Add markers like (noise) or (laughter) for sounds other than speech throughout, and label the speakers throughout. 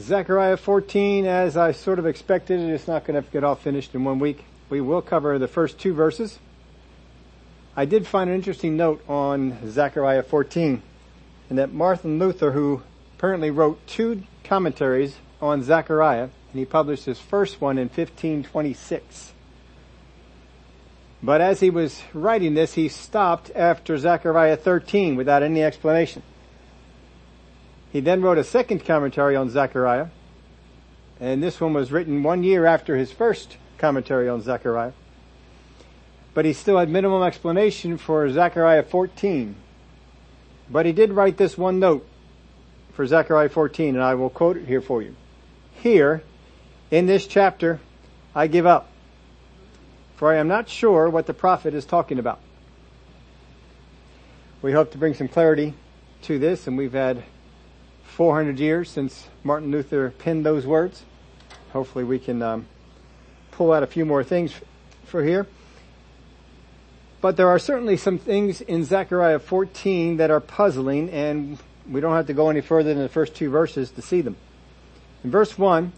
Speaker 1: Zechariah 14, as I sort of expected, it's not going to get all finished in one week. We will cover the first two verses. I did find an interesting note on Zechariah 14, and that Martin Luther, who apparently wrote two commentaries on Zechariah, and he published his first one in 1526. But as he was writing this, he stopped after Zechariah 13 without any explanation. He then wrote a second commentary on Zechariah, and this one was written one year after his first commentary on Zechariah. But he still had minimum explanation for Zechariah 14. But he did write this one note for Zechariah 14, and I will quote it here for you. Here, in this chapter, I give up, for I am not sure what the prophet is talking about. We hope to bring some clarity to this, and we've had 400 years since Martin Luther penned those words. Hopefully we can um, pull out a few more things for here. But there are certainly some things in Zechariah 14 that are puzzling and we don't have to go any further than the first two verses to see them. In verse 1,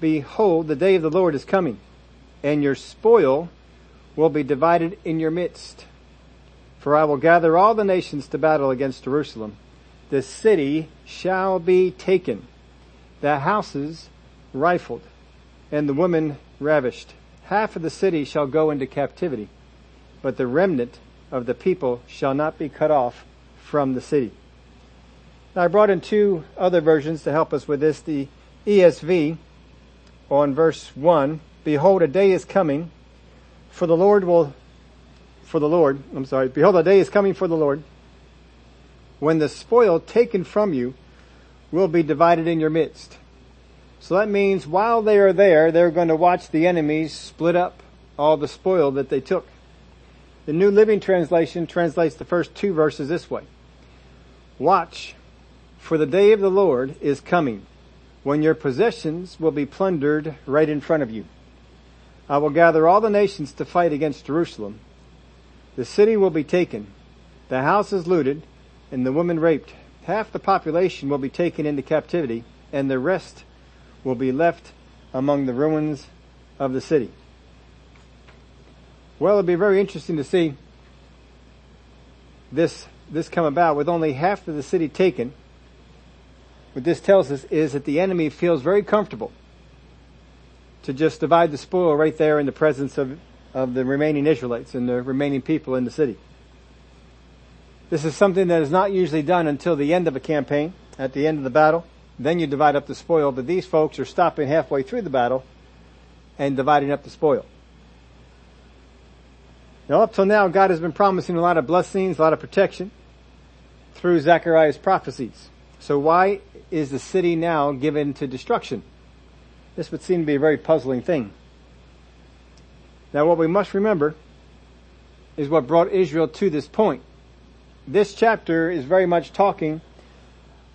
Speaker 1: Behold, the day of the Lord is coming, and your spoil will be divided in your midst. For I will gather all the nations to battle against Jerusalem. The city shall be taken, the houses rifled, and the women ravished. Half of the city shall go into captivity, but the remnant of the people shall not be cut off from the city. Now I brought in two other versions to help us with this. The ESV on verse 1, Behold, a day is coming, for the Lord will, for the Lord, I'm sorry, behold, a day is coming for the Lord, when the spoil taken from you will be divided in your midst. So that means while they are there, they're going to watch the enemies split up all the spoil that they took. The New Living Translation translates the first two verses this way. Watch, for the day of the Lord is coming when your possessions will be plundered right in front of you. I will gather all the nations to fight against Jerusalem. The city will be taken, the houses looted, and the women raped. Half the population will be taken into captivity, and the rest will be left among the ruins of the city. Well, it'll be very interesting to see this, this come about with only half of the city taken what this tells us is that the enemy feels very comfortable to just divide the spoil right there in the presence of, of the remaining Israelites and the remaining people in the city. This is something that is not usually done until the end of a campaign, at the end of the battle. Then you divide up the spoil, but these folks are stopping halfway through the battle and dividing up the spoil. Now up till now, God has been promising a lot of blessings, a lot of protection through Zechariah's prophecies. So why is the city now given to destruction? This would seem to be a very puzzling thing. Now what we must remember is what brought Israel to this point. This chapter is very much talking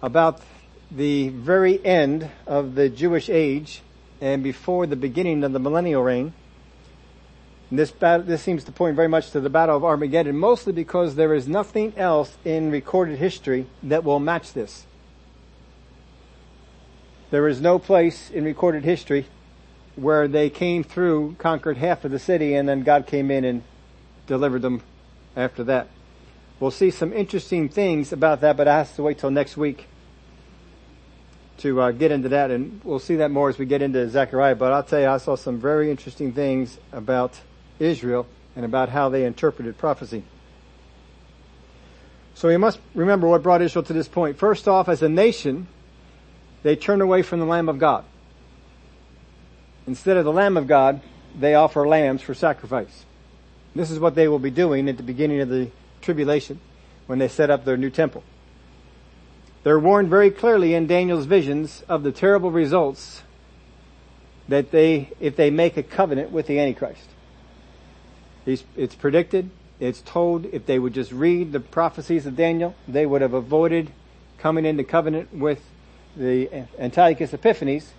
Speaker 1: about the very end of the Jewish age and before the beginning of the millennial reign. This this seems to point very much to the Battle of Armageddon, mostly because there is nothing else in recorded history that will match this. There is no place in recorded history where they came through, conquered half of the city, and then God came in and delivered them after that. We'll see some interesting things about that, but I have to wait till next week to uh, get into that, and we'll see that more as we get into Zechariah. But I'll tell you, I saw some very interesting things about Israel and about how they interpreted prophecy. So we must remember what brought Israel to this point. First off, as a nation, they turn away from the Lamb of God. Instead of the Lamb of God, they offer lambs for sacrifice. This is what they will be doing at the beginning of the tribulation when they set up their new temple. They're warned very clearly in Daniel's visions of the terrible results that they, if they make a covenant with the Antichrist. It's predicted, it's told if they would just read the prophecies of Daniel, they would have avoided coming into covenant with the Antiochus Epiphanes,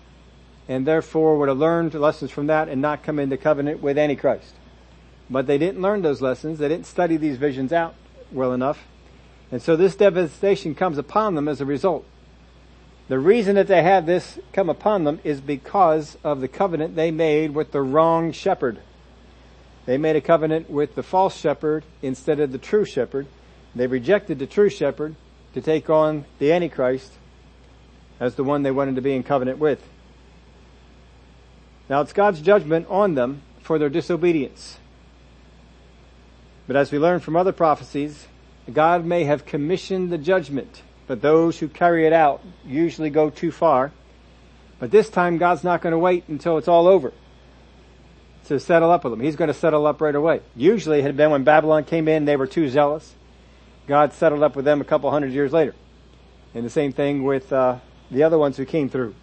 Speaker 1: and therefore would have learned lessons from that and not come into covenant with Antichrist. But they didn't learn those lessons. They didn't study these visions out well enough. And so this devastation comes upon them as a result. The reason that they had this come upon them is because of the covenant they made with the wrong shepherd. They made a covenant with the false shepherd instead of the true shepherd. They rejected the true shepherd to take on the Antichrist as the one they wanted to be in covenant with. Now it's God's judgment on them for their disobedience. But as we learn from other prophecies, God may have commissioned the judgment, but those who carry it out usually go too far. But this time God's not going to wait until it's all over to settle up with them. He's going to settle up right away. Usually it had been when Babylon came in, they were too zealous. God settled up with them a couple hundred years later. And the same thing with uh, the other ones who came through.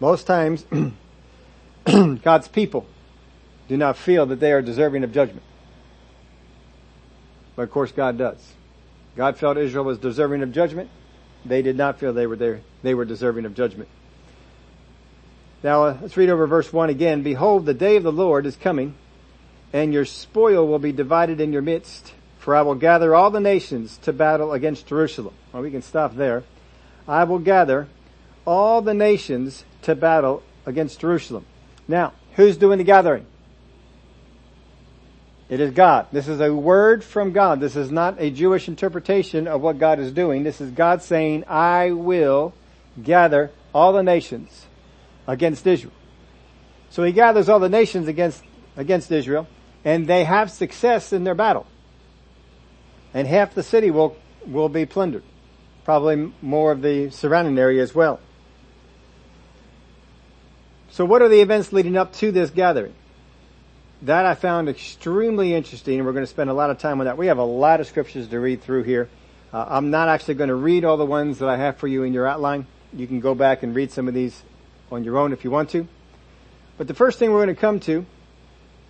Speaker 1: Most times, (clears throat) God's people do not feel that they are deserving of judgment. But of course God does. God felt Israel was deserving of judgment. They did not feel they were there, they were deserving of judgment. Now uh, let's read over verse 1 again. Behold, the day of the Lord is coming, and your spoil will be divided in your midst, for I will gather all the nations to battle against Jerusalem. Well, we can stop there. I will gather all the nations to battle against Jerusalem. Now, who's doing the gathering? It is God. This is a word from God. This is not a Jewish interpretation of what God is doing. This is God saying, I will gather all the nations against Israel. So he gathers all the nations against, against Israel and they have success in their battle. And half the city will, will be plundered. Probably more of the surrounding area as well. So what are the events leading up to this gathering? That I found extremely interesting and we're going to spend a lot of time on that. We have a lot of scriptures to read through here. Uh, I'm not actually going to read all the ones that I have for you in your outline. You can go back and read some of these on your own if you want to. But the first thing we're going to come to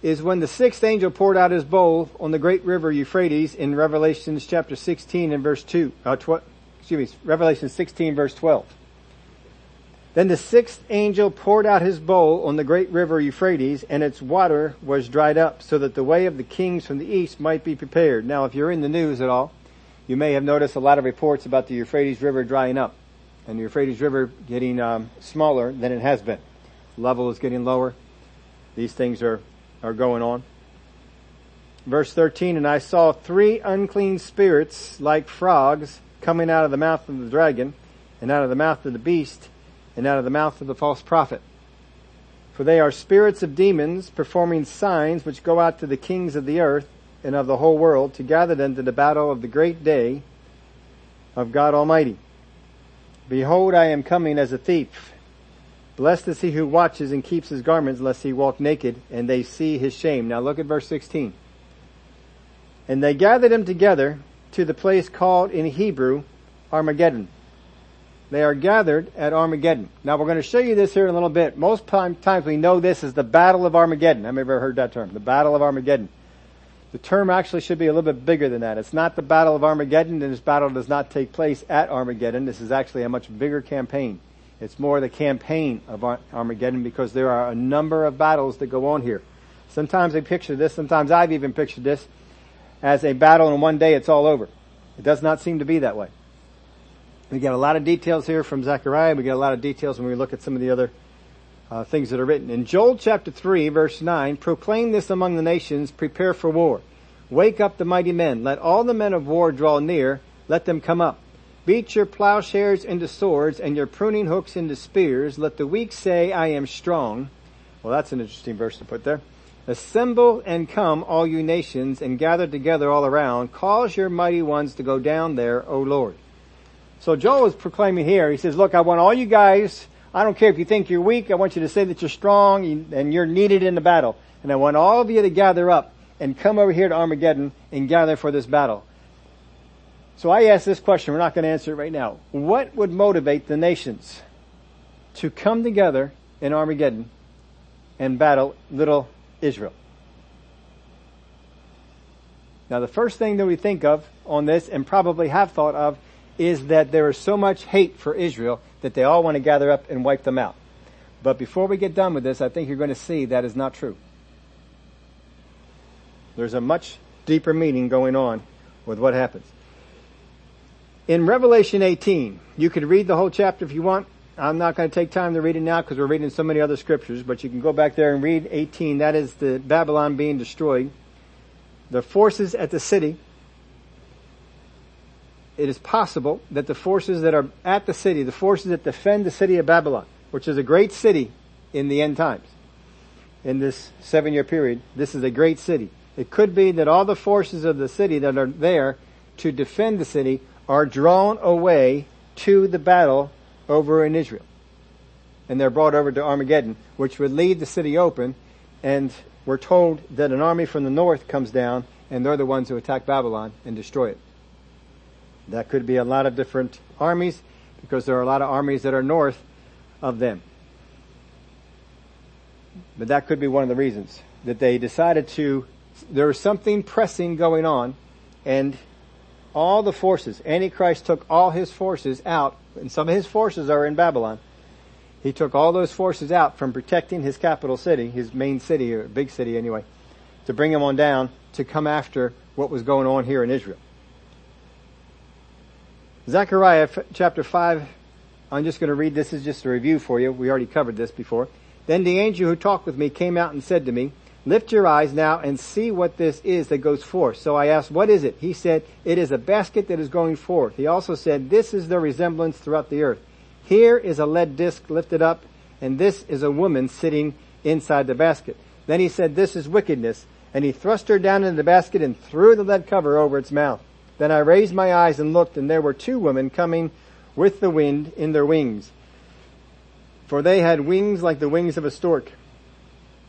Speaker 1: is when the sixth angel poured out his bowl on the great river Euphrates in Revelations chapter 16 and verse 2, uh, tw- excuse me, Revelation 16 verse 12. Then the sixth angel poured out his bowl on the great river Euphrates, and its water was dried up, so that the way of the kings from the east might be prepared. Now, if you're in the news at all, you may have noticed a lot of reports about the Euphrates River drying up, and the Euphrates River getting um, smaller than it has been. Level is getting lower. These things are are going on. Verse 13, and I saw three unclean spirits like frogs coming out of the mouth of the dragon, and out of the mouth of the beast, and out of the mouth of the false prophet. For they are spirits of demons performing signs which go out to the kings of the earth and of the whole world to gather them to the battle of the great day of God Almighty. Behold, I am coming as a thief. Blessed is he who watches and keeps his garments lest he walk naked and they see his shame. Now look at verse 16. And they gathered them together to the place called in Hebrew Armageddon they are gathered at Armageddon. Now we're going to show you this here in a little bit. Most times we know this as the Battle of Armageddon. I've ever heard that term? The Battle of Armageddon. The term actually should be a little bit bigger than that. It's not the Battle of Armageddon, and this battle does not take place at Armageddon. This is actually a much bigger campaign. It's more the campaign of Armageddon because there are a number of battles that go on here. Sometimes they picture this, sometimes I've even pictured this as a battle and one day it's all over. It does not seem to be that way. We get a lot of details here from Zechariah. We get a lot of details when we look at some of the other uh, things that are written. In Joel chapter 3 verse 9, proclaim this among the nations, prepare for war. Wake up the mighty men. Let all the men of war draw near. Let them come up. Beat your plowshares into swords and your pruning hooks into spears. Let the weak say, I am strong. Well, that's an interesting verse to put there. Assemble and come, all you nations, and gather together all around. Cause your mighty ones to go down there, O Lord. So Joel is proclaiming here, he says, look, I want all you guys, I don't care if you think you're weak, I want you to say that you're strong and you're needed in the battle. And I want all of you to gather up and come over here to Armageddon and gather for this battle. So I ask this question, we're not going to answer it right now. What would motivate the nations to come together in Armageddon and battle little Israel? Now the first thing that we think of on this and probably have thought of is that there is so much hate for Israel that they all want to gather up and wipe them out. But before we get done with this, I think you're going to see that is not true. There's a much deeper meaning going on with what happens. In Revelation 18, you could read the whole chapter if you want. I'm not going to take time to read it now because we're reading so many other scriptures, but you can go back there and read 18. That is the Babylon being destroyed. The forces at the city. It is possible that the forces that are at the city, the forces that defend the city of Babylon, which is a great city in the end times, in this seven year period, this is a great city. It could be that all the forces of the city that are there to defend the city are drawn away to the battle over in Israel. And they're brought over to Armageddon, which would leave the city open, and we're told that an army from the north comes down, and they're the ones who attack Babylon and destroy it. That could be a lot of different armies, because there are a lot of armies that are north of them. But that could be one of the reasons that they decided to, there was something pressing going on, and all the forces. Antichrist took all his forces out, and some of his forces are in Babylon. He took all those forces out from protecting his capital city, his main city, or big city anyway, to bring them on down to come after what was going on here in Israel. Zechariah chapter 5, I'm just going to read this is just a review for you. We already covered this before. Then the angel who talked with me came out and said to me, Lift your eyes now and see what this is that goes forth. So I asked, what is it? He said, it is a basket that is going forth. He also said, this is the resemblance throughout the earth. Here is a lead disc lifted up, and this is a woman sitting inside the basket. Then he said, this is wickedness. And he thrust her down into the basket and threw the lead cover over its mouth. Then I raised my eyes and looked, and there were two women coming with the wind in their wings. For they had wings like the wings of a stork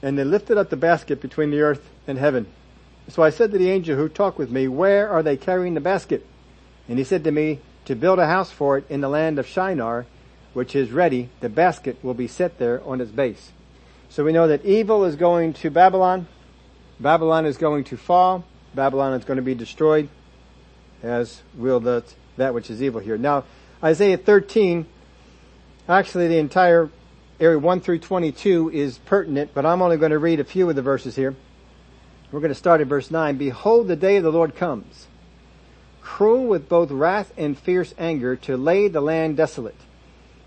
Speaker 1: and they lifted up the basket between the earth and heaven. So I said to the angel who talked with me, where are they carrying the basket? And he said to me, to build a house for it in the land of Shinar, which is ready, the basket will be set there on its base. So we know that evil is going to Babylon. Babylon is going to fall. Babylon is going to be destroyed, as will the, that which is evil here. Now, Isaiah 13, actually the entire area 1 through 22 is pertinent, but I'm only going to read a few of the verses here. We're going to start at verse 9. Behold, the day of the Lord comes, cruel with both wrath and fierce anger to lay the land desolate,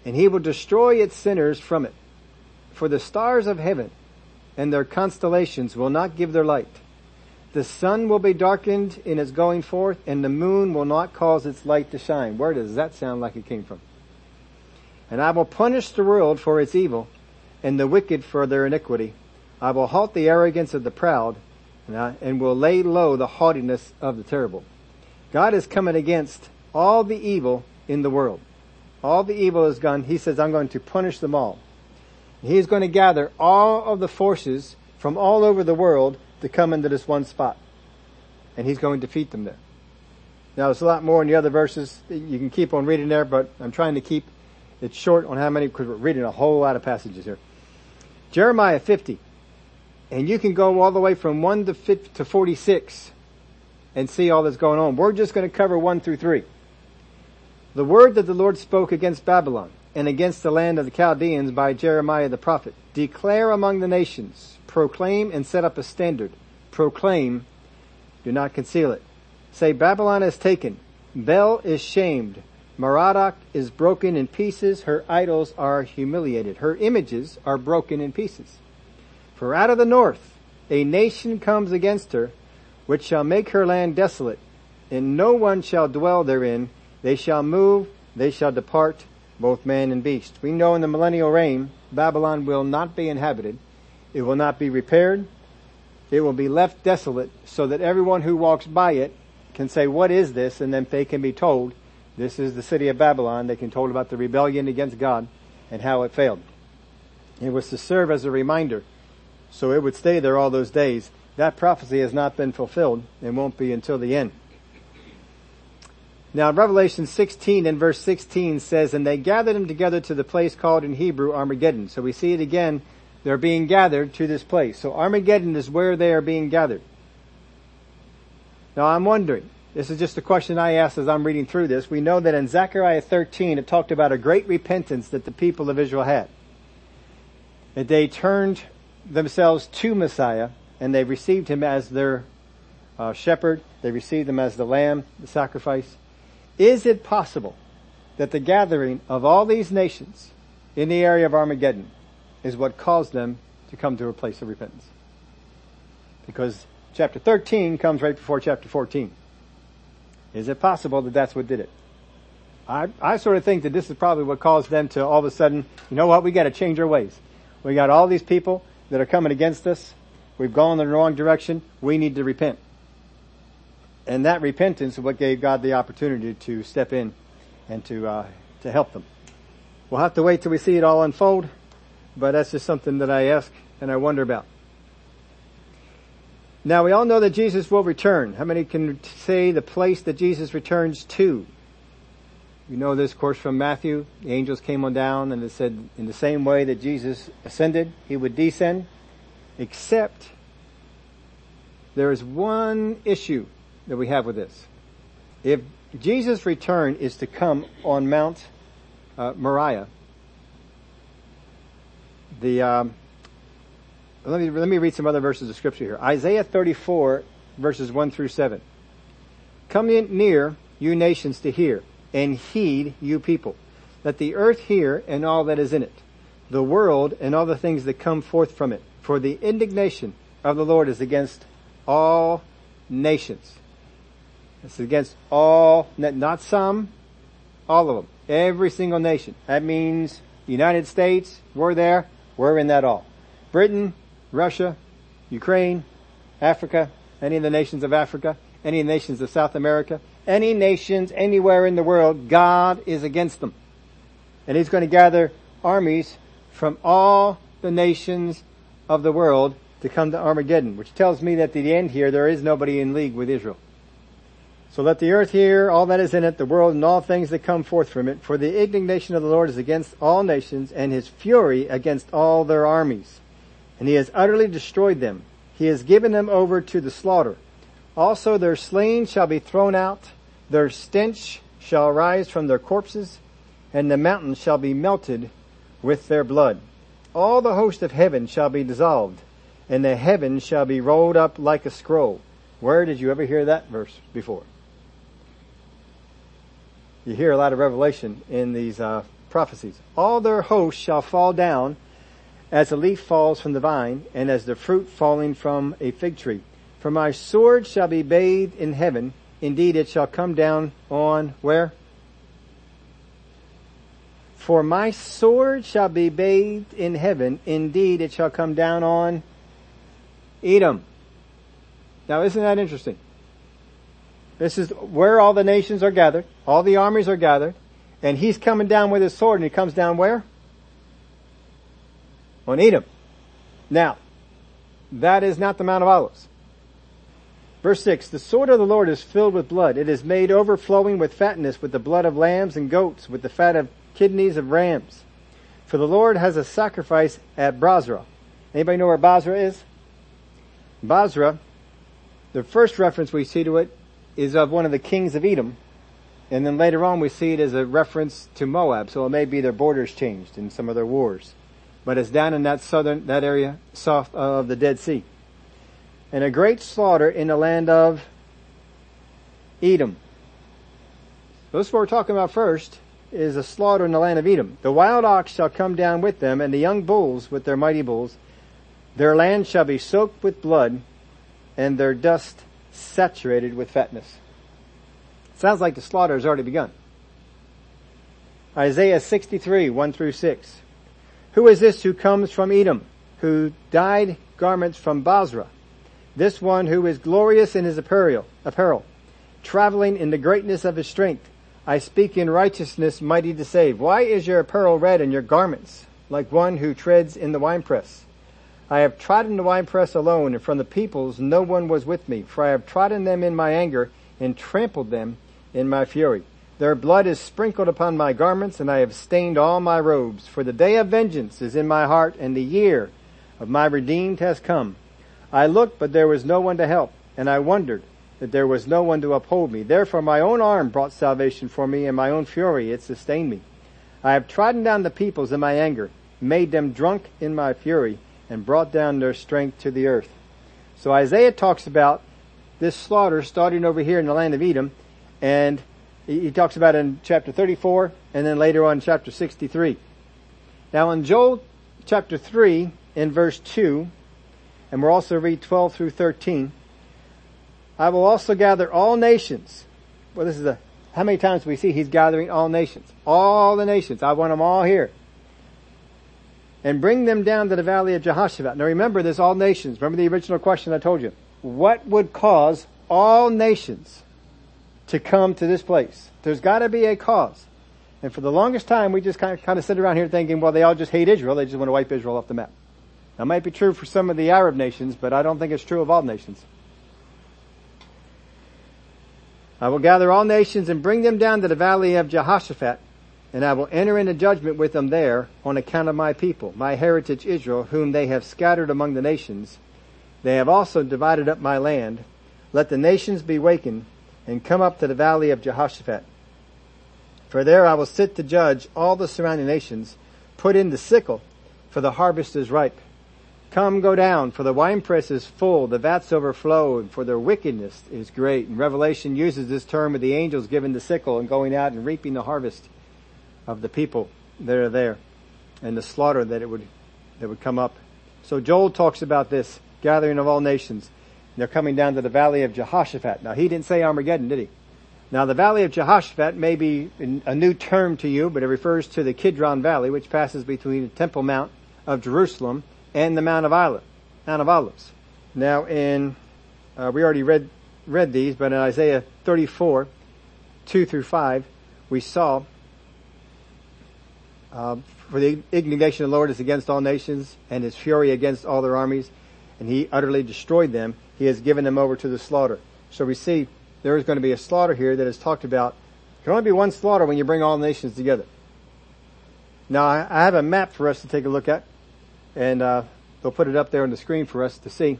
Speaker 1: and he will destroy its sinners from it. For the stars of heaven and their constellations will not give their light. The sun will be darkened in its going forth, and the moon will not cause its light to shine. Where does that sound like it came from? And I will punish the world for its evil and the wicked for their iniquity. I will halt the arrogance of the proud and, I, and will lay low the haughtiness of the terrible. God is coming against all the evil in the world. All the evil is gone. He says, I'm going to punish them all. He is going to gather all of the forces from all over the world to come into this one spot. And he's going to defeat them there. Now there's a lot more in the other verses. You can keep on reading there, but I'm trying to keep it short on how many, because we're reading a whole lot of passages here. Jeremiah 50. And you can go all the way from 1 to, 50, to 46 and see all that's going on. We're just going to cover 1 through 3. The word that the Lord spoke against Babylon and against the land of the Chaldeans by Jeremiah the prophet. Declare among the nations, proclaim and set up a standard. Proclaim, do not conceal it. Say Babylon is taken, Bel is shamed, Merodach is broken in pieces, her idols are humiliated, her images are broken in pieces. For out of the north a nation comes against her, which shall make her land desolate, and no one shall dwell therein. They shall move, they shall depart, both man and beast. We know in the millennial reign, Babylon will not be inhabited. It will not be repaired. It will be left desolate so that everyone who walks by it can say, what is this? And then they can be told, this is the city of Babylon. They can told about the rebellion against God and how it failed. It was to serve as a reminder. So it would stay there all those days. That prophecy has not been fulfilled and won't be until the end. Now Revelation 16 and verse 16 says, and they gathered them together to the place called in Hebrew Armageddon. So we see it again. They're being gathered to this place. So Armageddon is where they are being gathered. Now I'm wondering, this is just a question I asked as I'm reading through this. We know that in Zechariah 13 it talked about a great repentance that the people of Israel had. That they turned themselves to Messiah and they received him as their uh, shepherd. They received him as the lamb, the sacrifice. Is it possible that the gathering of all these nations in the area of Armageddon is what caused them to come to a place of repentance? Because chapter 13 comes right before chapter 14. Is it possible that that's what did it? I, I sort of think that this is probably what caused them to all of a sudden, you know what, we gotta change our ways. We got all these people that are coming against us. We've gone in the wrong direction. We need to repent. And that repentance is what gave God the opportunity to step in and to, uh, to help them. We'll have to wait till we see it all unfold, but that's just something that I ask and I wonder about. Now we all know that Jesus will return. How many can say the place that Jesus returns to? You know this of course from Matthew. The angels came on down and it said in the same way that Jesus ascended, he would descend, except there is one issue that we have with this. If Jesus' return is to come on Mount uh, Moriah, the um, let me let me read some other verses of scripture here. Isaiah 34 verses 1 through 7. Come near, you nations, to hear, and heed, you people. Let the earth hear and all that is in it, the world and all the things that come forth from it. For the indignation of the Lord is against all nations. It's against all, not some, all of them. Every single nation. That means United States, we're there, we're in that all. Britain, Russia, Ukraine, Africa, any of the nations of Africa, any of the nations of South America, any nations anywhere in the world, God is against them. And He's going to gather armies from all the nations of the world to come to Armageddon, which tells me that at the end here there is nobody in league with Israel. So let the earth hear all that is in it, the world and all things that come forth from it, for the indignation of the Lord is against all nations and his fury against all their armies and he has utterly destroyed them. He has given them over to the slaughter. Also their slain shall be thrown out, their stench shall rise from their corpses, and the mountains shall be melted with their blood. All the host of heaven shall be dissolved, and the heavens shall be rolled up like a scroll. Where did you ever hear that verse before? You hear a lot of revelation in these uh, prophecies. All their hosts shall fall down, as a leaf falls from the vine, and as the fruit falling from a fig tree. For my sword shall be bathed in heaven, indeed it shall come down on where? For my sword shall be bathed in heaven, indeed it shall come down on Edom. Now isn't that interesting? This is where all the nations are gathered, all the armies are gathered, and he's coming down with his sword and he comes down where? on Edom. Now, that is not the Mount of Olives. Verse 6, the sword of the Lord is filled with blood. It is made overflowing with fatness, with the blood of lambs and goats, with the fat of kidneys of rams. For the Lord has a sacrifice at Bozrah. Anybody know where Bozrah is? Bozrah, the first reference we see to it is of one of the kings of Edom. And then later on we see it as a reference to Moab. So it may be their borders changed in some of their wars but it's down in that southern, that area south of the Dead Sea. And a great slaughter in the land of Edom. This is what we're talking about first, is a slaughter in the land of Edom. The wild ox shall come down with them, and the young bulls with their mighty bulls. Their land shall be soaked with blood, and their dust saturated with fatness. Sounds like the slaughter has already begun. Isaiah 63, 1 through 6. Who is this who comes from Edom, who dyed garments from Bozrah? This one who is glorious in his apparel, apparel, traveling in the greatness of his strength. I speak in righteousness, mighty to save. Why is your apparel red and your garments like one who treads in the winepress? I have trodden the winepress alone, and from the peoples no one was with me, for I have trodden them in my anger and trampled them in my fury. Their blood is sprinkled upon my garments, and I have stained all my robes. For the day of vengeance is in my heart, and the year of my redeemed has come. I looked, but there was no one to help, and I wondered that there was no one to uphold me. Therefore my own arm brought salvation for me, and my own fury it sustained me. I have trodden down the peoples in my anger, made them drunk in my fury, and brought down their strength to the earth. So Isaiah talks about this slaughter starting over here in the land of Edom, and He, talks about in chapter 34 and then later on chapter 63. Now in Joel chapter 3 in verse 2, and we'll also read 12 through 13, I will also gather all nations. Well, this is a, how many times we see he's gathering all nations? All the nations. I want them all here. And bring them down to the valley of Jehoshaphat. Now remember this, all nations. Remember the original question I told you. What would cause all nations to come to this place? There's gotta be a cause. And for the longest time, we just kind of, kind of sit around here thinking, well, they all just hate Israel. They just want to wipe Israel off the map. That might be true for some of the Arab nations, but I don't think it's true of all nations. I will gather all nations and bring them down to the valley of Jehoshaphat, and I will enter into judgment with them there on account of my people, my heritage Israel, whom they have scattered among the nations. They have also divided up my land. Let the nations be wakened and come up to the valley of Jehoshaphat. For there I will sit to judge all the surrounding nations. Put in the sickle, for the harvest is ripe. Come, go down, for the winepress is full, the vats overflow, and for their wickedness is great. And Revelation uses this term of the angels giving the sickle and going out and reaping the harvest of the people that are there, and the slaughter that it would that would come up. So Joel talks about this gathering of all nations. They're coming down to the valley of Jehoshaphat. Now he didn't say Armageddon, did he? Now the valley of Jehoshaphat may be a new term to you, but it refers to the Kidron Valley, which passes between the Temple Mount of Jerusalem and the Mount of Olives. Mount of Olives. Now in, uh, we already read, read these, but in Isaiah 34, 2 through 5, we saw, uh, for the indignation of the Lord is against all nations and his fury against all their armies, and he utterly destroyed them. He has given them over to the slaughter. So we see there is going to be a slaughter here that is talked about. There can only be one slaughter when you bring all nations together. Now I have a map for us to take a look at, and uh, they'll put it up there on the screen for us to see.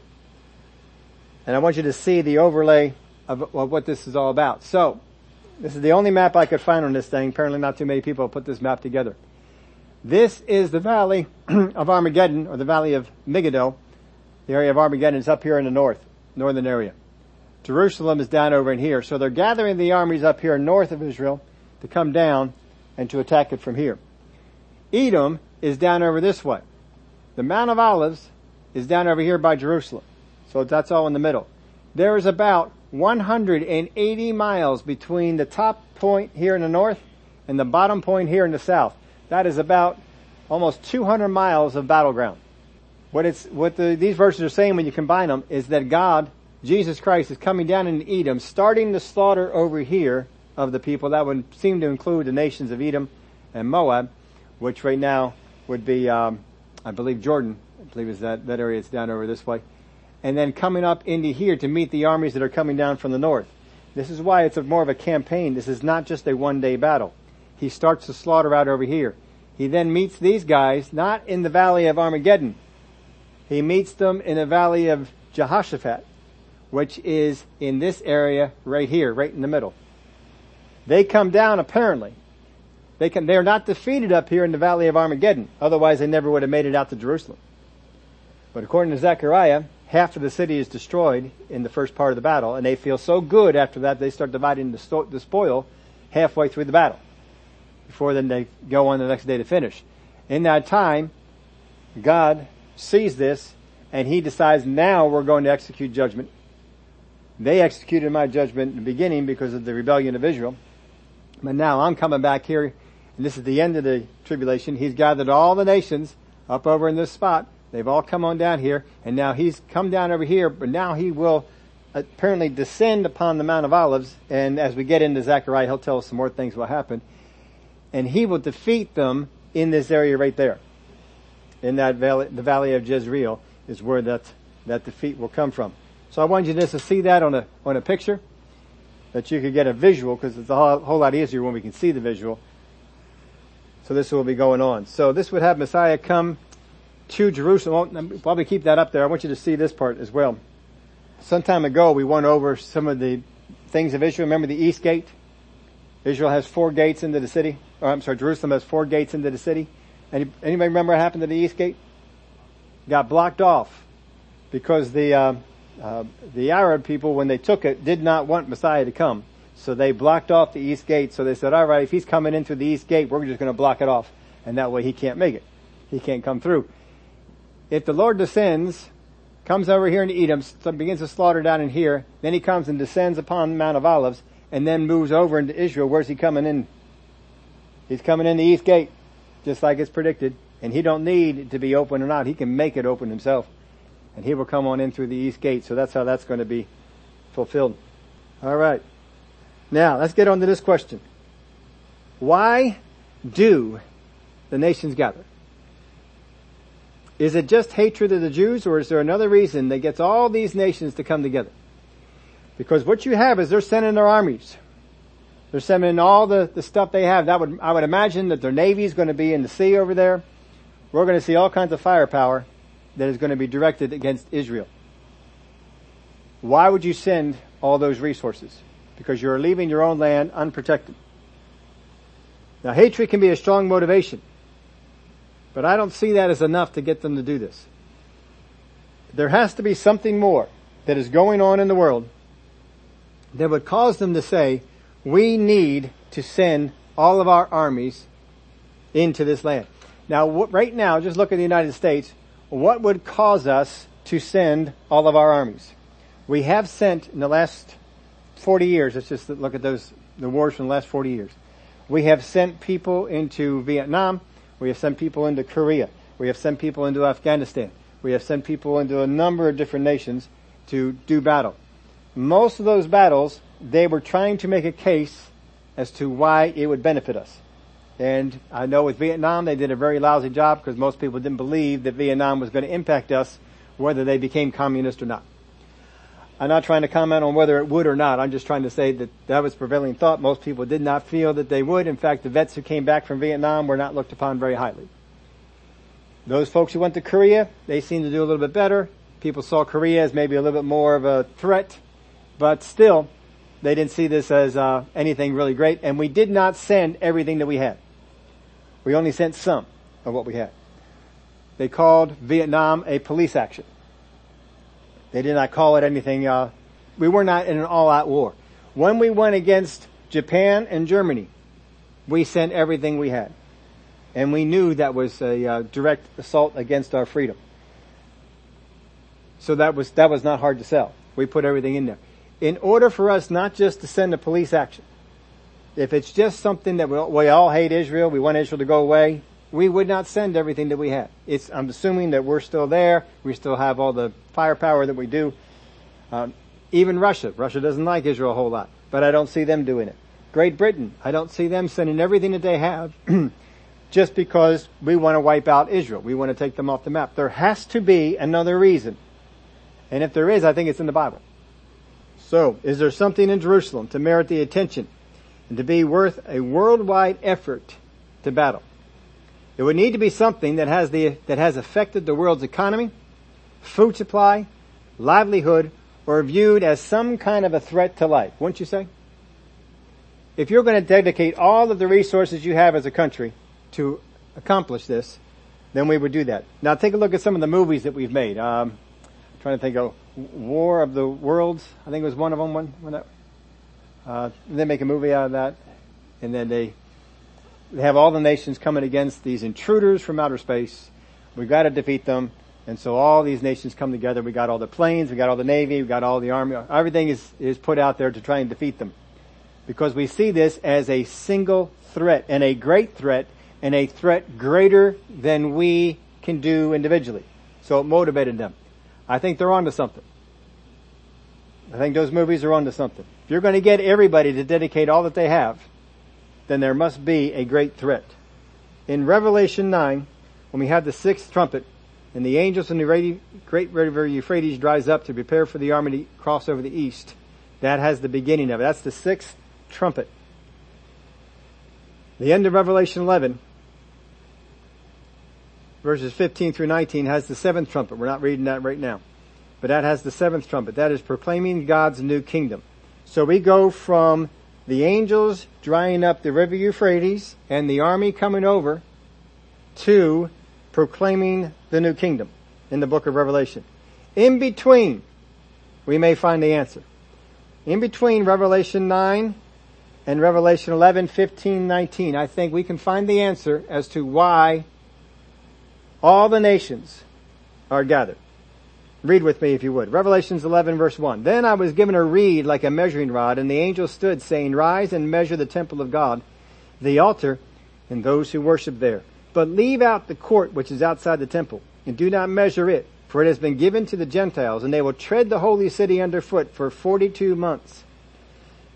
Speaker 1: And I want you to see the overlay of, of what this is all about. So, this is the only map I could find on this thing. Apparently not too many people put this map together. This is the valley (clears throat) of Armageddon, or the valley of Megiddo. The area of Armageddon is up here in the north, northern area. Jerusalem is down over in here. So they're gathering the armies up here north of Israel to come down and to attack it from here. Edom is down over this way. The Mount of Olives is down over here by Jerusalem. So that's all in the middle. There is about 180 miles between the top point here in the north and the bottom point here in the south. That is about almost 200 miles of battleground. What it's, what the, these verses are saying when you combine them is that God Jesus Christ is coming down into Edom, starting the slaughter over here of the people. That would seem to include the nations of Edom and Moab, which right now would be, um, I believe, Jordan. I believe is that that area is down over this way, and then coming up into here to meet the armies that are coming down from the north. This is why it's more of a campaign. This is not just a one-day battle. He starts the slaughter out over here. He then meets these guys not in the valley of Armageddon. He meets them in the valley of Jehoshaphat which is in this area right here, right in the middle. They come down apparently. They can, they're not defeated up here in the valley of Armageddon. Otherwise they never would have made it out to Jerusalem. But according to Zechariah, half of the city is destroyed in the first part of the battle, and they feel so good after that they start dividing the, the spoil halfway through the battle. Before then they go on the next day to finish. In that time, God sees this, and He decides now we're going to execute judgment they executed my judgment in the beginning because of the rebellion of Israel. But now I'm coming back here, and this is the end of the tribulation. He's gathered all the nations up over in this spot. They've all come on down here, and now he's come down over here, but now he will apparently descend upon the Mount of Olives, and as we get into Zechariah, he'll tell us some more things will happen. And he will defeat them in this area right there. In that valley, the valley of Jezreel is where that, that defeat will come from. So I wanted you just to see that on a, on a picture, that you could get a visual, because it's a whole, whole lot easier when we can see the visual. So this will be going on. So this would have Messiah come to Jerusalem. I'll probably keep that up there. I want you to see this part as well. Some time ago we went over some of the things of Israel. Remember the east gate? Israel has four gates into the city. Or I'm sorry, Jerusalem has four gates into the city. Any, anybody remember what happened to the east gate? Got blocked off because the uh, uh, the Arab people, when they took it, did not want Messiah to come. So they blocked off the east gate. So they said, all right, if he's coming in through the east gate, we're just going to block it off. And that way he can't make it. He can't come through. If the Lord descends, comes over here into Edom, begins to slaughter down in here, then he comes and descends upon Mount of Olives, and then moves over into Israel, where's he coming in? He's coming in the east gate, just like it's predicted. And he don't need to be open or not. He can make it open himself. And he will come on in through the east gate. So that's how that's going to be fulfilled. All right. Now, let's get on to this question. Why do the nations gather? Is it just hatred of the Jews or is there another reason that gets all these nations to come together? Because what you have is they're sending their armies. They're sending all the, the stuff they have. That would, I would imagine that their navy is going to be in the sea over there. We're going to see all kinds of firepower that is going to be directed against Israel. Why would you send all those resources? Because you're leaving your own land unprotected. Now hatred can be a strong motivation, but I don't see that as enough to get them to do this. There has to be something more that is going on in the world that would cause them to say, we need to send all of our armies into this land. Now, right now, just look at the United States. What would cause us to send all of our armies? We have sent in the last 40 years, let's just look at those, the wars from the last 40 years. We have sent people into Vietnam. We have sent people into Korea. We have sent people into Afghanistan. We have sent people into a number of different nations to do battle most of those battles, they were trying to make a case as to why it would benefit us. And I know with Vietnam, they did a very lousy job because most people didn't believe that Vietnam was going to impact us, whether they became communist or not. I'm not trying to comment on whether it would or not. I'm just trying to say that that was prevailing thought. Most people did not feel that they would. In fact, the vets who came back from Vietnam were not looked upon very highly. Those folks who went to Korea, they seemed to do a little bit better. People saw Korea as maybe a little bit more of a threat but still, they didn't see this as uh, anything really great, and we did not send everything that we had. We only sent some of what we had. They called Vietnam a police action. They did not call it anything. Uh, we were not in an all-out war. When we went against Japan and Germany, we sent everything we had, and we knew that was a uh, direct assault against our freedom. So that was that was not hard to sell. We put everything in there in order for us not just to send a police action, if it's just something that we, all hate Israel, we want Israel to go away, we would not send everything that we have. It's, I'm assuming that we're still there. We still have all the firepower that we do. Um, even Russia. Russia doesn't like Israel a whole lot, but I don't see them doing it. Great Britain. I don't see them sending everything that they have (clears throat) just because we want to wipe out Israel. We want to take them off the map. There has to be another reason. And if there is, I think it's in the Bible. So, is there something in Jerusalem to merit the attention and to be worth a worldwide effort to battle? It would need to be something that has the, that has affected the world's economy, food supply, livelihood, or viewed as some kind of a threat to life, wouldn't you say? If you're going to dedicate all of the resources you have as a country to accomplish this, then we would do that. Now take a look at some of the movies that we've made. Um, trying to think of War of the Worlds. I think it was one of them. When, when that, uh, they make a movie out of that, and then they they have all the nations coming against these intruders from outer space. We've got to defeat them, and so all these nations come together. We got all the planes, we got all the navy, we got all the army. Everything is is put out there to try and defeat them, because we see this as a single threat and a great threat and a threat greater than we can do individually. So it motivated them. I think they're onto something. I think those movies are onto something. If you're going to get everybody to dedicate all that they have, then there must be a great threat. In Revelation 9, when we have the sixth trumpet, and the angels in the great river Euphrates dries up to prepare for the army to cross over the east, that has the beginning of it. That's the sixth trumpet. The end of Revelation 11, verses 15 through 19 has the seventh trumpet. We're not reading that right now. But that has the seventh trumpet. That is proclaiming God's new kingdom. So we go from the angels drying up the river Euphrates and the army coming over to proclaiming the new kingdom in the book of Revelation. In between, we may find the answer. In between Revelation 9 and Revelation 11, 15, 19, I think we can find the answer as to why all the nations are gathered. Read with me if you would. Revelations 11 verse 1. Then I was given a reed like a measuring rod and the angel stood saying, rise and measure the temple of God, the altar, and those who worship there. But leave out the court which is outside the temple and do not measure it, for it has been given to the Gentiles and they will tread the holy city underfoot for 42 months.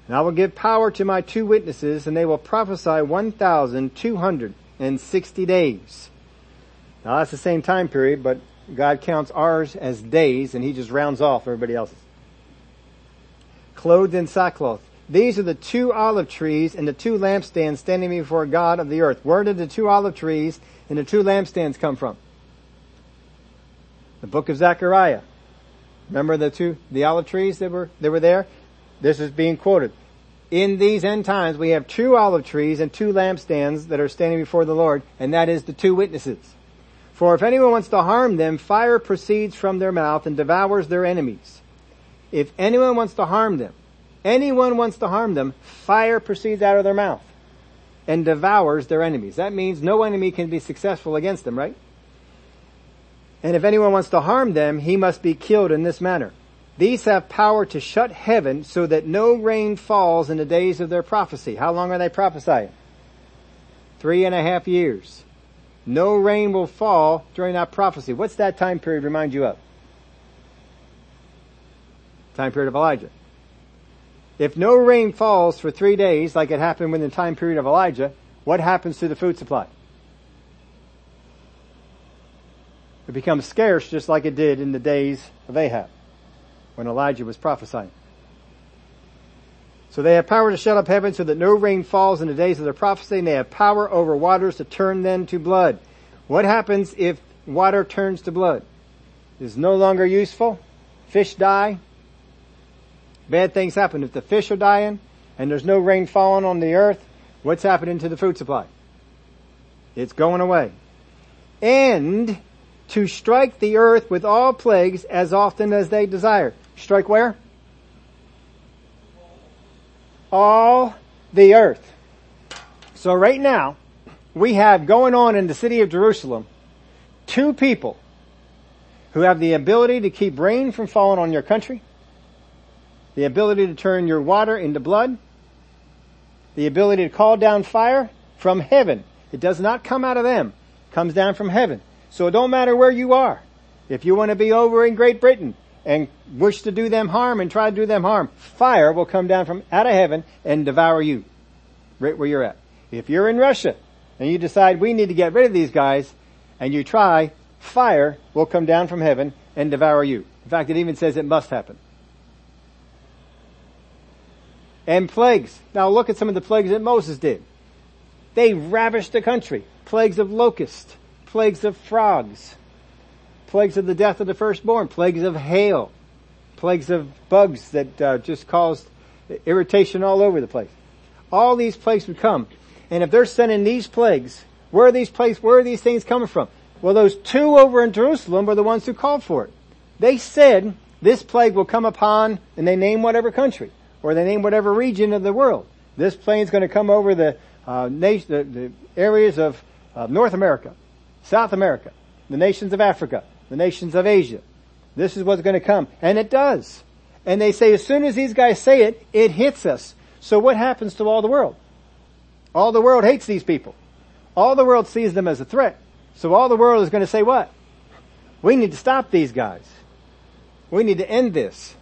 Speaker 1: And I will give power to my two witnesses and they will prophesy 1,260 days. Now that's the same time period, but God counts ours as days and he just rounds off everybody else's. Clothed in sackcloth. These are the two olive trees and the two lampstands standing before God of the earth. Where did the two olive trees and the two lampstands come from? The book of Zechariah. Remember the two, the olive trees that were, that were there? This is being quoted. In these end times we have two olive trees and two lampstands that are standing before the Lord, and that is the two witnesses. For if anyone wants to harm them, fire proceeds from their mouth and devours their enemies. If anyone wants to harm them, anyone wants to harm them, fire proceeds out of their mouth and devours their enemies. That means no enemy can be successful against them, right? And if anyone wants to harm them, he must be killed in this manner. These have power to shut heaven so that no rain falls in the days of their prophecy. How long are they prophesying? Three and a half years. No rain will fall during that prophecy. What's that time period remind you of? Time period of Elijah. If no rain falls for three days, like it happened in the time period of Elijah, what happens to the food supply? It becomes scarce just like it did in the days of Ahab, when Elijah was prophesying. So they have power to shut up heaven so that no rain falls in the days of their prophecy, and they have power over waters to turn them to blood. What happens if water turns to blood? It is no longer useful. Fish die. Bad things happen. If the fish are dying and there's no rain falling on the earth, what's happening to the food supply? It's going away. And to strike the earth with all plagues as often as they desire. Strike where? All the earth. So right now, we have going on in the city of Jerusalem two people who have the ability to keep rain from falling on your country, the ability to turn your water into blood, the ability to call down fire from heaven. It does not come out of them. It comes down from heaven. So it don't matter where you are. If you want to be over in Great Britain, and wish to do them harm and try to do them harm, fire will come down from out of heaven and devour you right where you're at. If you're in Russia and you decide we need to get rid of these guys and you try, fire will come down from heaven and devour you. In fact, it even says it must happen. And plagues. Now look at some of the plagues that Moses did. They ravished the country. Plagues of locusts, plagues of frogs, plagues of the death of the firstborn, plagues of hail, plagues of bugs that uh, just caused irritation all over the place. All these plagues would come. And if they're sending these plagues, where are these plagues, where are these things coming from? Well, those two over in Jerusalem were the ones who called for it. They said, this plague will come upon, and they name whatever country, or they name whatever region of the world. This plague is going to come over the, uh, nation, the, the areas of uh, North America, South America, the nations of Africa, the nations of Asia. This is what's going to come. And it does. And they say as soon as these guys say it, it hits us. So what happens to all the world? All the world hates these people. All the world sees them as a threat. So all the world is going to say what? We need to stop these guys. We need to end this.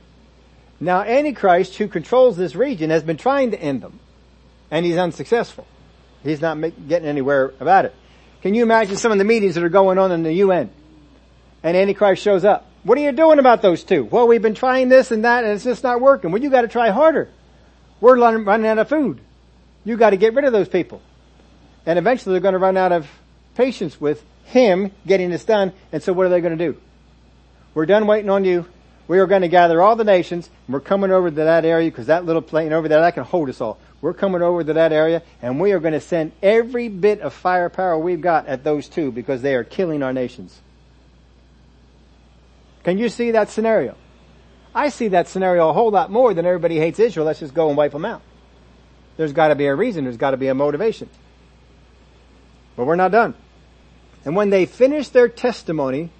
Speaker 1: Now Antichrist, who controls this region, has been trying to end them. And he's unsuccessful. He's not getting anywhere about it. Can you imagine some of the meetings that are going on in the UN? And Antichrist shows up. What are you doing about those two? Well, we've been trying this and that and it's just not working. Well, you gotta try harder. We're running out of food. You gotta get rid of those people. And eventually they're gonna run out of patience with him getting this done. And so what are they gonna do? We're done waiting on you. We are going to gather all the nations and we're coming over to that area because that little plain over there, that can hold us all. We're coming over to that area and we are going to send every bit of firepower we've got at those two because they are killing our nations. Can you see that scenario? I see that scenario a whole lot more than everybody hates Israel. Let's just go and wipe them out. There's gotta be a reason. There's gotta be a motivation. But we're not done. And when they finish their testimony,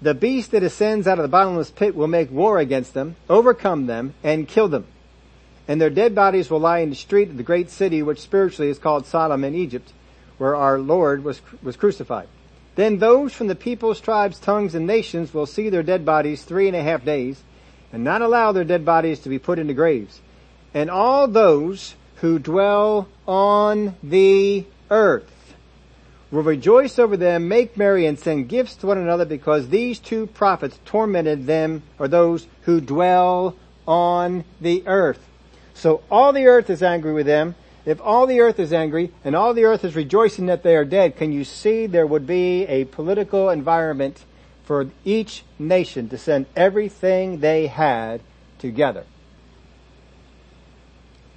Speaker 1: the beast that ascends out of the bottomless pit will make war against them, overcome them, and kill them. And their dead bodies will lie in the street of the great city, which spiritually is called Sodom in Egypt, where our Lord was, was crucified. Then those from the peoples, tribes, tongues, and nations will see their dead bodies three and a half days, and not allow their dead bodies to be put into graves. And all those who dwell on the earth will rejoice over them, make merry, and send gifts to one another because these two prophets tormented them, or those who dwell on the earth. So all the earth is angry with them. If all the earth is angry and all the earth is rejoicing that they are dead, can you see there would be a political environment for each nation to send everything they had together?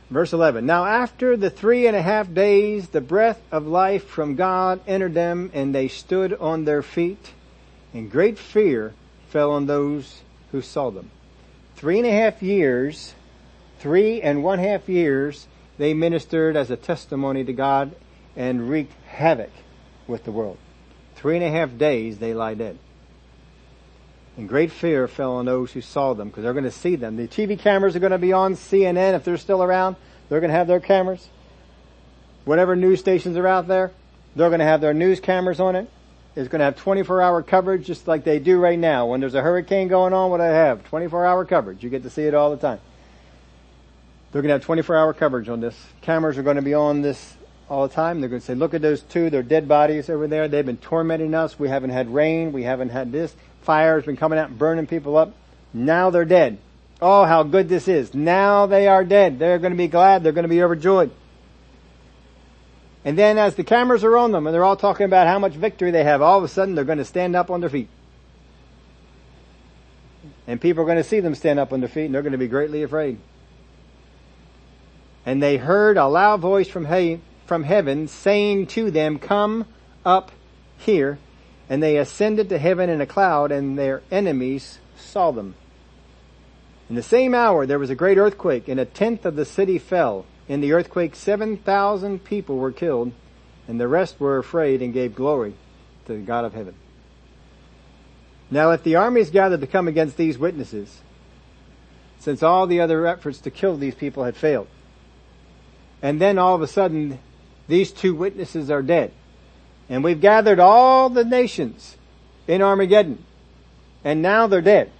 Speaker 1: Verse 11. Now after the three and a half days, the breath of life from God entered them and they stood on their feet and great fear fell on those who saw them. Three and a half years, three and one half years, they ministered as a testimony to God and wreaked havoc with the world. Three and a half days they lie dead. And great fear fell on those who saw them because they're going to see them. The TV cameras are going to be on CNN if they're still around. They're going to have their cameras. Whatever news stations are out there, they're going to have their news cameras on it. It's going to have 24 hour coverage just like they do right now. When there's a hurricane going on, what do I have? 24 hour coverage. You get to see it all the time. They're going to have 24 hour coverage on this. Cameras are going to be on this all the time. They're going to say, look at those two, they're dead bodies over there. They've been tormenting us. We haven't had rain. We haven't had this. Fire has been coming out and burning people up. Now they're dead. Oh, how good this is. Now they are dead. They're going to be glad. They're going to be overjoyed. And then as the cameras are on them and they're all talking about how much victory they have, all of a sudden they're going to stand up on their feet. And people are going to see them stand up on their feet and they're going to be greatly afraid. And they heard a loud voice from, he- from heaven saying to them, come up here and they ascended to heaven in a cloud and their enemies saw them. In the same hour there was a great earthquake and a tenth of the city fell. In the earthquake 7,000 people were killed and the rest were afraid and gave glory to the God of heaven. Now if the armies gathered to come against these witnesses, since all the other efforts to kill these people had failed, and then all of a sudden these two witnesses are dead, and we've gathered all the nations in Armageddon. And now they're dead.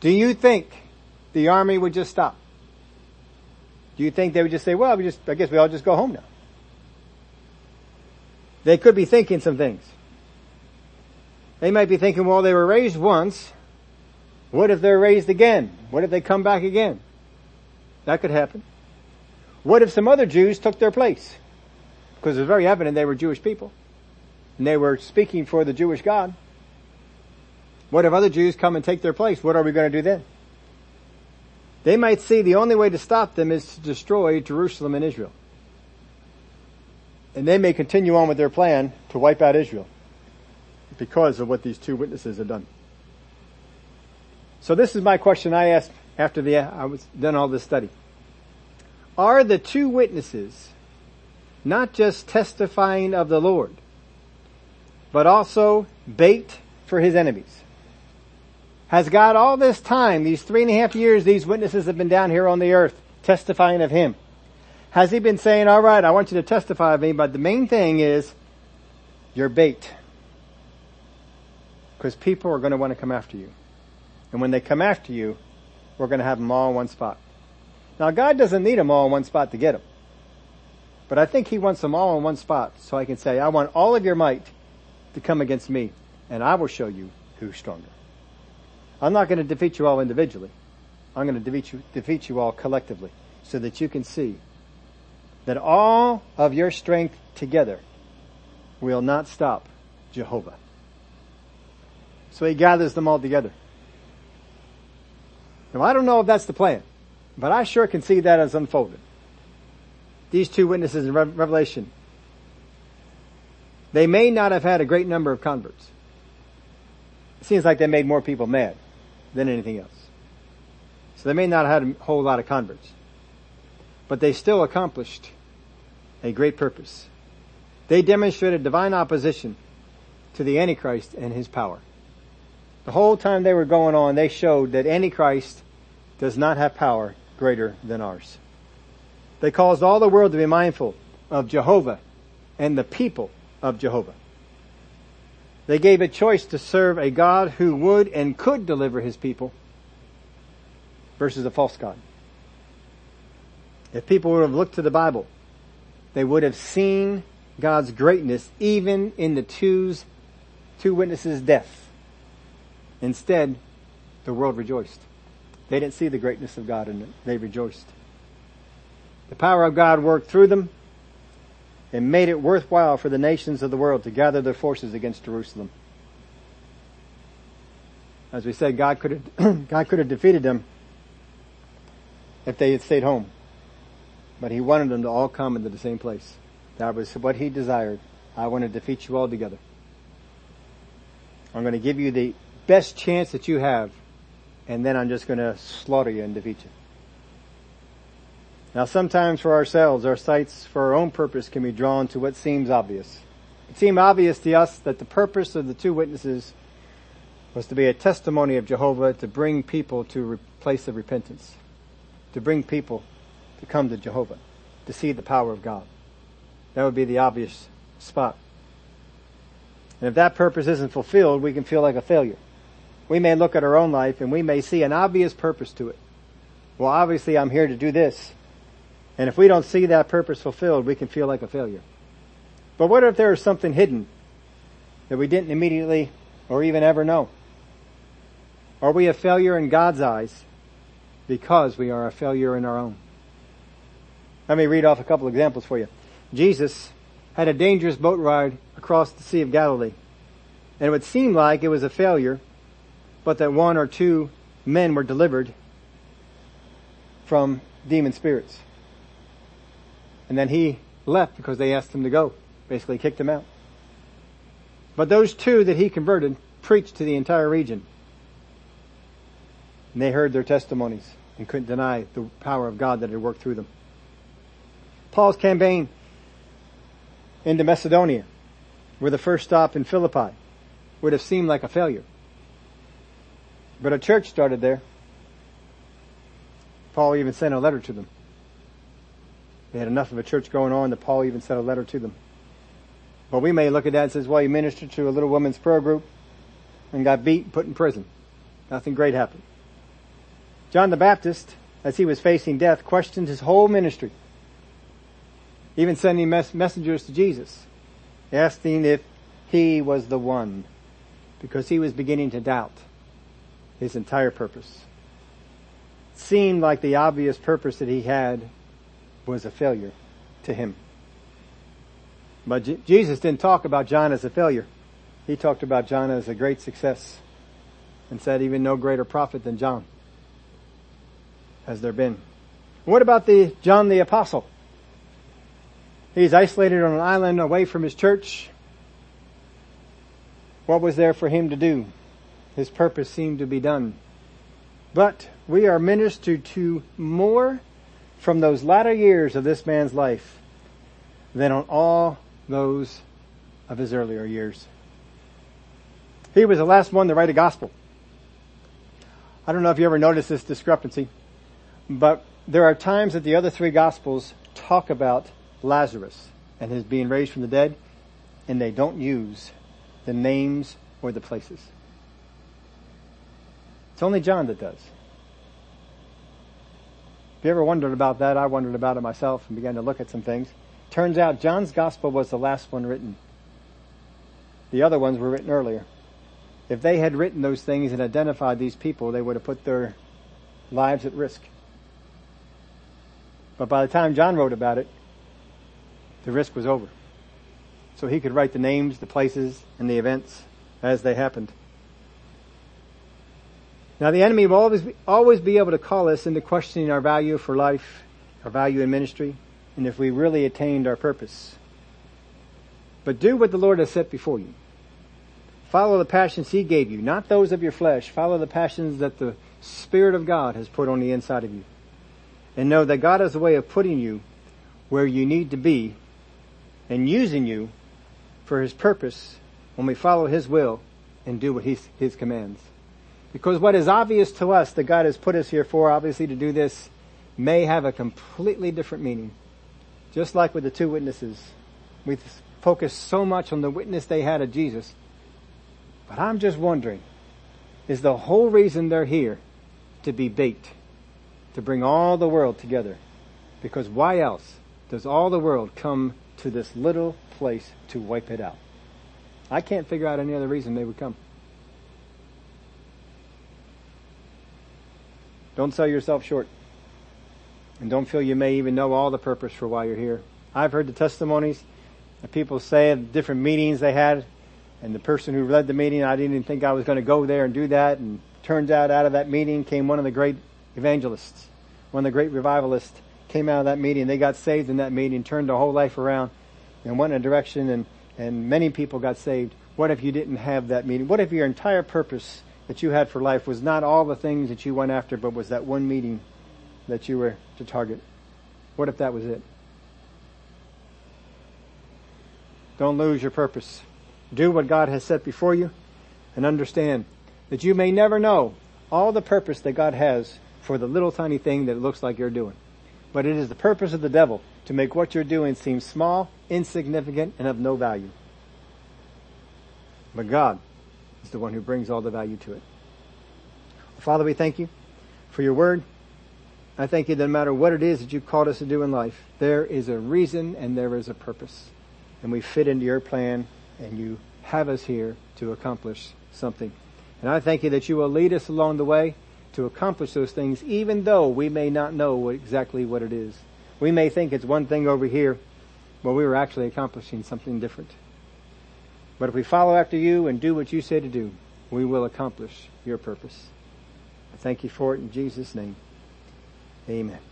Speaker 1: Do you think the army would just stop? Do you think they would just say, well, we just, I guess we all just go home now? They could be thinking some things. They might be thinking, well, they were raised once. What if they're raised again? What if they come back again? That could happen. What if some other Jews took their place? Because it's very evident they were Jewish people. And they were speaking for the Jewish God. What if other Jews come and take their place? What are we going to do then? They might see the only way to stop them is to destroy Jerusalem and Israel. And they may continue on with their plan to wipe out Israel because of what these two witnesses have done. So this is my question I asked after the, I was done all this study. Are the two witnesses not just testifying of the Lord, but also bait for his enemies. Has God all this time, these three and a half years, these witnesses have been down here on the earth testifying of him? Has he been saying, all right, I want you to testify of me, but the main thing is you're bait. Because people are going to want to come after you. And when they come after you, we're going to have them all in one spot. Now God doesn't need them all in one spot to get them. But I think he wants them all in one spot so I can say, I want all of your might to come against me and I will show you who's stronger. I'm not going to defeat you all individually. I'm going to defeat you, defeat you all collectively so that you can see that all of your strength together will not stop Jehovah. So he gathers them all together. Now I don't know if that's the plan, but I sure can see that as unfolded these two witnesses in Revelation, they may not have had a great number of converts. It seems like they made more people mad than anything else. So they may not have had a whole lot of converts. but they still accomplished a great purpose. They demonstrated divine opposition to the Antichrist and his power. The whole time they were going on, they showed that Antichrist does not have power greater than ours. They caused all the world to be mindful of Jehovah and the people of Jehovah. They gave a choice to serve a God who would and could deliver his people versus a false God. If people would have looked to the Bible, they would have seen God's greatness even in the two's, two witnesses' death. Instead, the world rejoiced. They didn't see the greatness of God and they rejoiced. The power of God worked through them and made it worthwhile for the nations of the world to gather their forces against Jerusalem. As we said, God could have, (clears throat) God could have defeated them if they had stayed home. But he wanted them to all come into the same place. That was what he desired. I want to defeat you all together. I'm going to give you the best chance that you have, and then I'm just going to slaughter you and defeat you. Now sometimes for ourselves, our sights for our own purpose can be drawn to what seems obvious. It seemed obvious to us that the purpose of the two witnesses was to be a testimony of Jehovah to bring people to a place of repentance, to bring people to come to Jehovah, to see the power of God. That would be the obvious spot. And if that purpose isn't fulfilled, we can feel like a failure. We may look at our own life and we may see an obvious purpose to it. Well, obviously I'm here to do this. And if we don't see that purpose fulfilled, we can feel like a failure. But what if there is something hidden that we didn't immediately or even ever know? Are we a failure in God's eyes because we are a failure in our own? Let me read off a couple examples for you. Jesus had a dangerous boat ride across the Sea of Galilee. And it would seem like it was a failure, but that one or two men were delivered from demon spirits. And then he left because they asked him to go. Basically kicked him out. But those two that he converted preached to the entire region. And they heard their testimonies and couldn't deny the power of God that had worked through them. Paul's campaign into Macedonia, with the first stop in Philippi would have seemed like a failure. But a church started there. Paul even sent a letter to them. They had enough of a church going on that Paul even sent a letter to them. But we may look at that and says, well, he ministered to a little women's prayer group and got beat and put in prison. Nothing great happened. John the Baptist, as he was facing death, questioned his whole ministry. Even sending mes- messengers to Jesus, asking if he was the one, because he was beginning to doubt his entire purpose. It seemed like the obvious purpose that he had was a failure to him. But J- Jesus didn't talk about John as a failure. He talked about John as a great success and said even no greater prophet than John has there been. What about the John the apostle? He's isolated on an island away from his church. What was there for him to do? His purpose seemed to be done. But we are ministered to more from those latter years of this man's life than on all those of his earlier years. He was the last one to write a gospel. I don't know if you ever noticed this discrepancy, but there are times that the other three gospels talk about Lazarus and his being raised from the dead, and they don't use the names or the places. It's only John that does. If you ever wondered about that, I wondered about it myself and began to look at some things. Turns out John's gospel was the last one written. The other ones were written earlier. If they had written those things and identified these people, they would have put their lives at risk. But by the time John wrote about it, the risk was over. So he could write the names, the places, and the events as they happened. Now the enemy will always be, always be able to call us into questioning our value for life, our value in ministry, and if we really attained our purpose. But do what the Lord has set before you. Follow the passions He gave you, not those of your flesh. Follow the passions that the Spirit of God has put on the inside of you. and know that God has a way of putting you where you need to be and using you for His purpose when we follow His will and do what He, His commands. Because what is obvious to us that God has put us here for, obviously to do this, may have a completely different meaning. Just like with the two witnesses. We focus so much on the witness they had of Jesus. But I'm just wondering, is the whole reason they're here to be bait, to bring all the world together? Because why else does all the world come to this little place to wipe it out? I can't figure out any other reason they would come. Don't sell yourself short. And don't feel you may even know all the purpose for why you're here. I've heard the testimonies that people say at different meetings they had, and the person who led the meeting, I didn't even think I was going to go there and do that, and turns out out of that meeting came one of the great evangelists, one of the great revivalists came out of that meeting. They got saved in that meeting, turned their whole life around, and went in a direction, and, and many people got saved. What if you didn't have that meeting? What if your entire purpose that you had for life was not all the things that you went after, but was that one meeting that you were to target? What if that was it? Don't lose your purpose. Do what God has set before you and understand that you may never know all the purpose that God has for the little tiny thing that it looks like you're doing. But it is the purpose of the devil to make what you're doing seem small, insignificant, and of no value. But God is the one who brings all the value to it. Father, we thank you for your word. I thank you that no matter what it is that you've called us to do in life, there is a reason and there is a purpose. And we fit into your plan and you have us here to accomplish something. And I thank you that you will lead us along the way to accomplish those things even though we may not know what, exactly what it is. We may think it's one thing over here, but we were actually accomplishing something different. But if we follow after you and do what you say to do, we will accomplish your purpose. I thank you for it in Jesus' name. Amen.